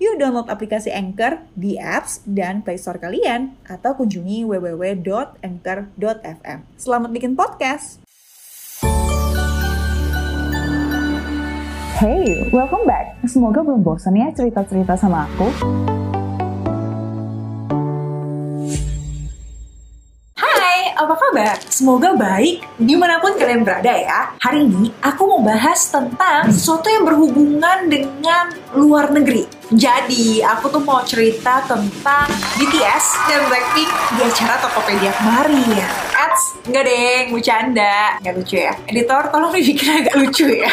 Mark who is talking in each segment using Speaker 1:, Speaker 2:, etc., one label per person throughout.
Speaker 1: Yuk download aplikasi Anchor di apps dan Play Store kalian atau kunjungi www.anchor.fm. Selamat bikin podcast.
Speaker 2: Hey, welcome back. Semoga belum bosan ya cerita-cerita sama aku.
Speaker 1: Apa kabar? Semoga baik di mana pun kalian berada ya. Hari ini aku mau bahas tentang sesuatu yang berhubungan dengan luar negeri. Jadi, aku tuh mau cerita tentang BTS dan Blackpink di acara Tokopedia kemarin. Ads, enggak deh, bercanda. Nggak lucu ya. Editor, tolong dibikin agak lucu ya.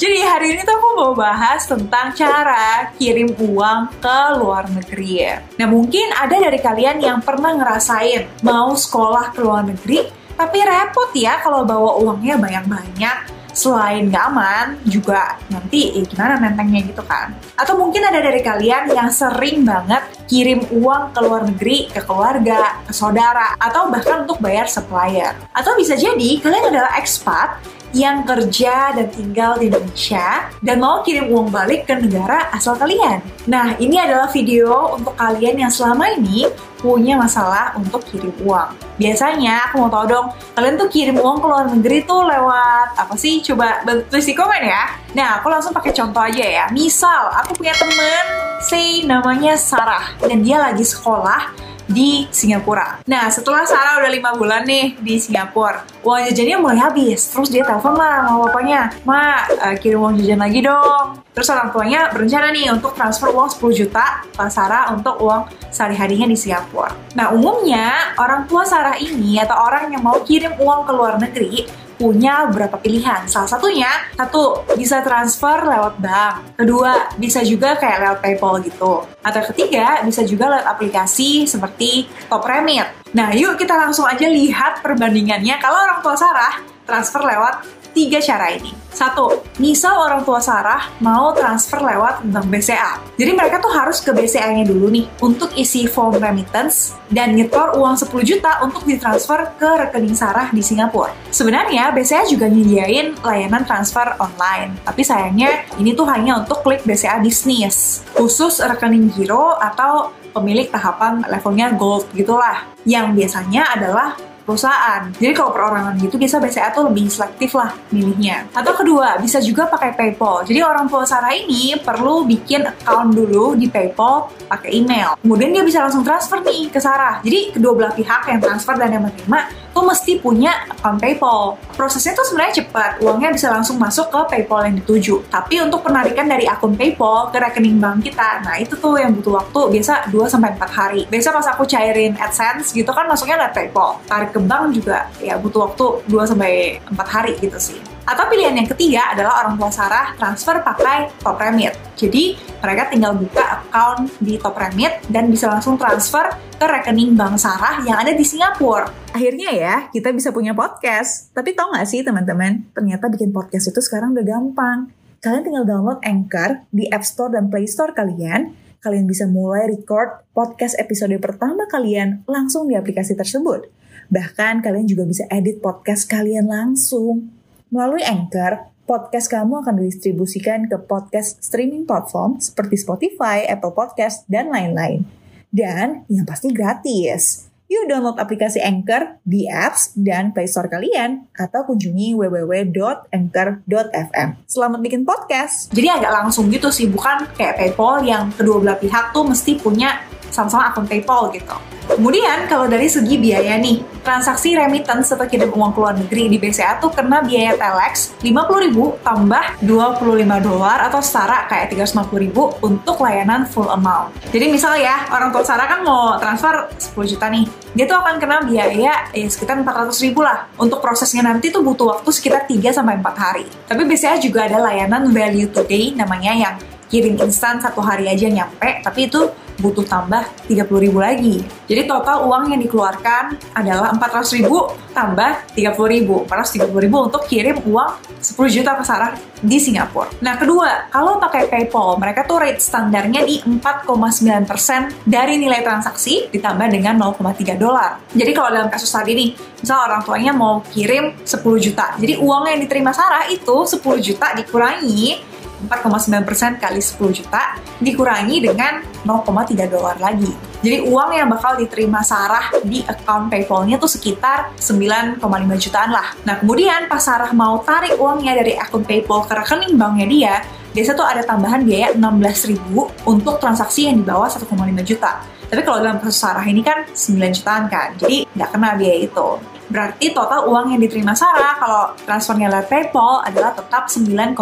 Speaker 1: Jadi hari ini tuh aku mau bahas tentang cara kirim uang ke luar negeri ya. Nah mungkin ada dari kalian yang pernah ngerasain mau sekolah ke luar negeri, tapi repot ya kalau bawa uangnya banyak-banyak selain nggak aman juga nanti eh, gimana nentengnya gitu kan atau mungkin ada dari kalian yang sering banget kirim uang ke luar negeri ke keluarga ke saudara atau bahkan untuk bayar supplier atau bisa jadi kalian adalah expat yang kerja dan tinggal di Indonesia dan mau kirim uang balik ke negara asal kalian. Nah, ini adalah video untuk kalian yang selama ini punya masalah untuk kirim uang. Biasanya aku mau tahu dong, kalian tuh kirim uang ke luar negeri tuh lewat apa sih? Coba tulis di komen ya. Nah, aku langsung pakai contoh aja ya. Misal, aku punya temen, say namanya Sarah, dan dia lagi sekolah di Singapura. Nah, setelah Sarah udah lima bulan nih di Singapura, uang jajannya mulai habis. Terus dia telepon lah sama bapaknya, Ma, uh, kirim uang jajan lagi dong. Terus orang tuanya berencana nih untuk transfer uang 10 juta ke Sarah untuk uang sehari-harinya di Singapura. Nah, umumnya orang tua Sarah ini atau orang yang mau kirim uang ke luar negeri punya beberapa pilihan. Salah satunya, satu, bisa transfer lewat bank. Kedua, bisa juga kayak lewat PayPal gitu. Atau ketiga, bisa juga lewat aplikasi seperti Top Remit. Nah, yuk kita langsung aja lihat perbandingannya. Kalau orang tua Sarah transfer lewat tiga cara ini. Satu, misal orang tua Sarah mau transfer lewat bank BCA. Jadi mereka tuh harus ke BCA-nya dulu nih untuk isi form remittance dan nyetor uang 10 juta untuk ditransfer ke rekening Sarah di Singapura. Sebenarnya BCA juga nyediain layanan transfer online, tapi sayangnya ini tuh hanya untuk klik BCA Business, khusus rekening giro atau pemilik tahapan levelnya gold gitulah, yang biasanya adalah perusahaan. Jadi kalau perorangan gitu biasa BCA tuh lebih selektif lah milihnya. Atau kedua, bisa juga pakai PayPal. Jadi orang tua Sarah ini perlu bikin account dulu di PayPal pakai email. Kemudian dia bisa langsung transfer nih ke Sarah. Jadi kedua belah pihak yang transfer dan yang menerima tuh mesti punya akun PayPal. Prosesnya tuh sebenarnya cepat, uangnya bisa langsung masuk ke PayPal yang dituju. Tapi untuk penarikan dari akun PayPal ke rekening bank kita, nah itu tuh yang butuh waktu biasa 2 sampai 4 hari. Biasa pas aku cairin AdSense gitu kan masuknya lewat PayPal. Tarik ke bank juga ya butuh waktu 2 sampai 4 hari gitu sih. Atau pilihan yang ketiga adalah orang tua Sarah transfer pakai Top Remit. Jadi mereka tinggal buka account di Top Remit dan bisa langsung transfer ke rekening bank Sarah yang ada di Singapura. Akhirnya ya, kita bisa punya podcast. Tapi tau gak sih teman-teman, ternyata bikin podcast itu sekarang udah gampang. Kalian tinggal download Anchor di App Store dan Play Store kalian. Kalian bisa mulai record podcast episode pertama kalian langsung di aplikasi tersebut. Bahkan kalian juga bisa edit podcast kalian langsung. Melalui Anchor, podcast kamu akan didistribusikan ke podcast streaming platform seperti Spotify, Apple Podcast, dan lain-lain. Dan yang pasti gratis. Yuk download aplikasi Anchor di apps dan Play Store kalian atau kunjungi www.anchor.fm. Selamat bikin podcast. Jadi agak langsung gitu sih, bukan kayak PayPal yang kedua belah pihak tuh mesti punya sama-sama akun PayPal gitu. Kemudian kalau dari segi biaya nih, transaksi remittance atau kirim uang ke luar negeri di BCA tuh kena biaya telex 50.000 tambah 25 dolar atau setara kayak 350.000 untuk layanan full amount. Jadi misal ya, orang tua Sarah kan mau transfer 10 juta nih, dia tuh akan kena biaya ya sekitar 400 ribu lah. Untuk prosesnya nanti tuh butuh waktu sekitar 3 sampai 4 hari. Tapi BCA juga ada layanan value today namanya yang kirim instan satu hari aja nyampe, tapi itu butuh tambah 30 ribu lagi. Jadi total uang yang dikeluarkan adalah 400 ribu tambah 30 ribu. 430 ribu untuk kirim uang 10 juta ke Sarah di Singapura. Nah kedua, kalau pakai PayPal, mereka tuh rate standarnya di 4,9% dari nilai transaksi ditambah dengan 0,3 dolar. Jadi kalau dalam kasus tadi nih, misal orang tuanya mau kirim 10 juta. Jadi uang yang diterima Sarah itu 10 juta dikurangi 4,9% kali 10 juta dikurangi dengan 0,3 dolar lagi. Jadi uang yang bakal diterima Sarah di account PayPal-nya tuh sekitar 9,5 jutaan lah. Nah kemudian pas Sarah mau tarik uangnya dari akun PayPal ke rekening banknya dia, biasa tuh ada tambahan biaya 16.000 untuk transaksi yang di bawah 1,5 juta. Tapi kalau dalam kasus Sarah ini kan 9 jutaan kan, jadi nggak kena biaya itu. Berarti total uang yang diterima Sarah kalau transfernya lewat PayPal adalah tetap 9,5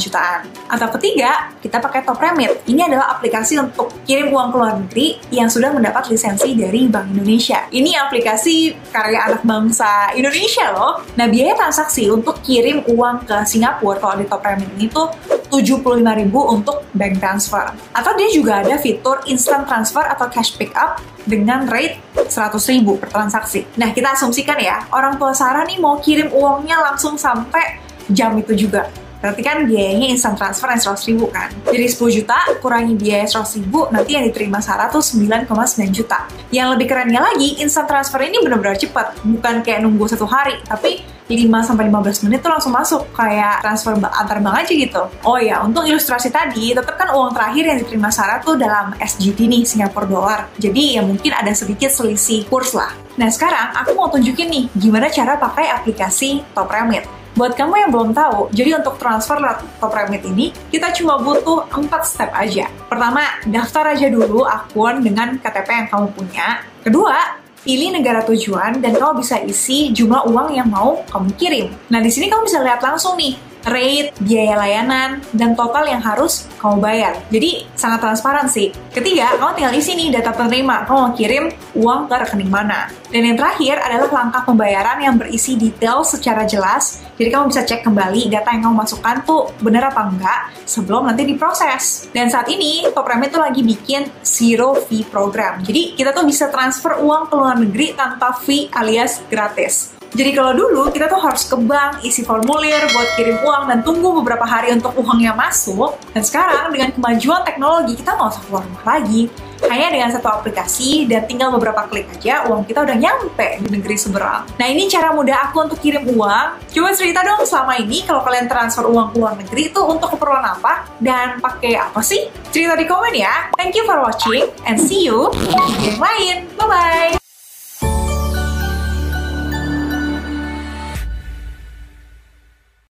Speaker 1: jutaan. Atau ketiga, kita pakai Top Remit. Ini adalah aplikasi untuk kirim uang ke luar negeri yang sudah mendapat lisensi dari Bank Indonesia. Ini aplikasi karya anak bangsa Indonesia loh. Nah, biaya transaksi untuk kirim uang ke Singapura kalau di Top Remit ini tuh 75.000 untuk bank transfer. Atau dia juga ada fitur instant transfer atau cash pick up dengan rate 100.000 per transaksi. Nah, kita asumsikan ya, orang tua Sarah nih mau kirim uangnya langsung sampai jam itu juga. Berarti kan biayanya instant transfer yang 100 ribu kan. Jadi 10 juta kurangi biaya 100 ribu, nanti yang diterima Sarah tuh 9,9 juta. Yang lebih kerennya lagi, instant transfer ini benar-benar cepat. Bukan kayak nunggu satu hari, tapi 5-15 menit tuh langsung masuk. Kayak transfer antar bank aja gitu. Oh ya, untuk ilustrasi tadi, tetap kan uang terakhir yang diterima Sarah tuh dalam SGD nih, Singapore dollar. Jadi ya mungkin ada sedikit selisih kurs lah. Nah sekarang aku mau tunjukin nih gimana cara pakai aplikasi Top Remit. Buat kamu yang belum tahu, jadi untuk transfer Top Remit ini, kita cuma butuh 4 step aja. Pertama, daftar aja dulu akun dengan KTP yang kamu punya. Kedua, pilih negara tujuan dan kamu bisa isi jumlah uang yang mau kamu kirim. Nah, di sini kamu bisa lihat langsung nih rate, biaya layanan, dan total yang harus kamu bayar. Jadi sangat transparan sih. Ketiga, kamu tinggal isi nih data penerima, kamu mau kirim uang ke rekening mana. Dan yang terakhir adalah langkah pembayaran yang berisi detail secara jelas. Jadi kamu bisa cek kembali data yang kamu masukkan tuh benar apa enggak sebelum nanti diproses. Dan saat ini Top Remit tuh lagi bikin zero fee program. Jadi kita tuh bisa transfer uang ke luar negeri tanpa fee alias gratis. Jadi kalau dulu kita tuh harus ke bank, isi formulir buat kirim uang dan tunggu beberapa hari untuk uangnya masuk. Dan sekarang dengan kemajuan teknologi kita nggak usah keluar rumah lagi. Hanya dengan satu aplikasi dan tinggal beberapa klik aja uang kita udah nyampe di negeri seberang. Nah ini cara mudah aku untuk kirim uang. Coba cerita dong selama ini kalau kalian transfer uang ke luar negeri itu untuk keperluan apa dan pakai apa sih? Cerita di komen ya. Thank you for watching and see you di video lain. Bye bye.